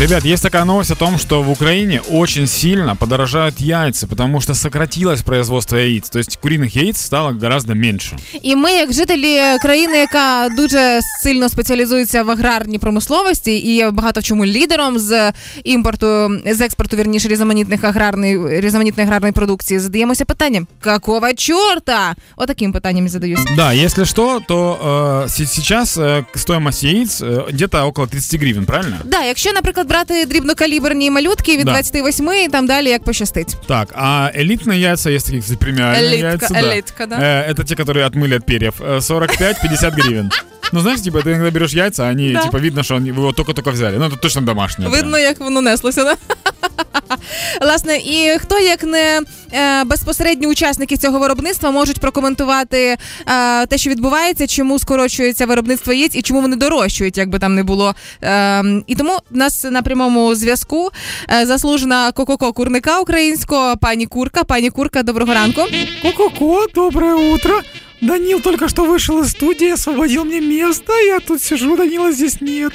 Ребят, есть такая новость о том, что в Украине очень сильно подорожают яйца, потому что сократилось производство яиц. То есть куриных яиц стало гораздо меньше. І ми, як жителі країни, яка дуже сильно спеціалізується в аграрній промисловості і є багато в чому лідером з імпорту, з експорту вірніше різноманітних аграрної різноманітної аграрної продукції, задаємося питанням: какого чорта? Отаким питанням задаюсь. Да, если что, то э, се- сейчас э, стоимость яиц э, где-то около 30 гривен, правильно? Да, якщо, наприклад, брати дрібнокаліберні малютки від Да. 28 і там далі як пощастить. Так, а элитные яйца, есть такие, кстати, премиальные Элитка, яйца, да. элитка, да. Э, это те, которые отмыли от перьев. Э, 45-50 гривен. Ну, знаешь, типа, ты иногда берешь яйца, они, Да. типа, видно, что они, вы его только-только взяли. Ну, это точно домашние. прям. Видно, як воно неслося, да? Власне, і хто як не е, безпосередні учасники цього виробництва можуть прокоментувати е, те, що відбувається, чому скорочується виробництво яєць і чому вони дорожчують, як би там не було. Е, і тому нас на прямому зв'язку е, заслужена кококо курника українського пані Курка. Пані Курка, доброго ранку. Ко-ко-ко, доброе утро. Данил только что вышел из студии, освободил мне место. Я тут сижу, Данила здесь нет.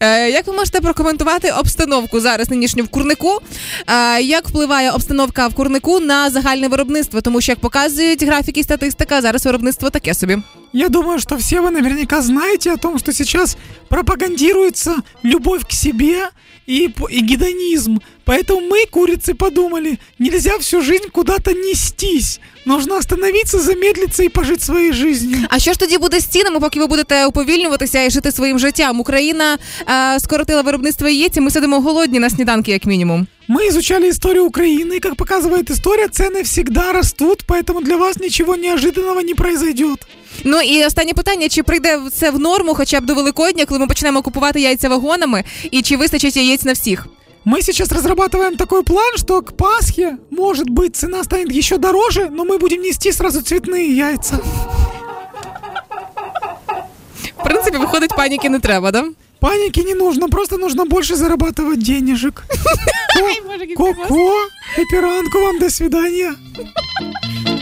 Е, Як ви можете прокоментувати обстановку зараз нинішню в курнику? Е, Як впливає обстановка в курнику на загальне виробництво? Тому що як показують графіки статистика, зараз виробництво таке собі. Я думаю, что все вы наверняка знаете о том, что сейчас пропагандируется любовь к себе и, п- и гедонизм. Поэтому мы, курицы, подумали, нельзя всю жизнь куда-то нестись. Нужно остановиться, замедлиться и пожить своей жизнью. А що ж тоді буде з цінами, поки ви будете уповільнюватися і жити своїм життям? Україна е, скоротила виробництво яєць, і ми сидимо голодні на сніданки, як мінімум. Мы изучали историю Украины, и, как показывает история, цены всегда растут, поэтому для вас ничего неожиданного не произойдет. Ну і останнє питання: чи прийде це в норму, хоча б до Великодня, коли ми почнемо купувати яйця вагонами, і чи вистачить яєць на всіх? Мы сейчас разрабатываем такой план, что к Пасхе, может быть, цена станет еще дороже, но мы будем нести сразу цветные яйца. В принципі, виходить, паніки не треба, да? Паники не нужно, просто нужно больше зарабатывать денежек. Ко- Ко-ко, эпиранку вам, до свидания.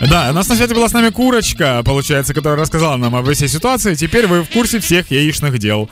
Да, у нас на связи была с нами Курочка, получается, которая рассказала нам об всей ситуации. Теперь вы в курсе всех яичных дел.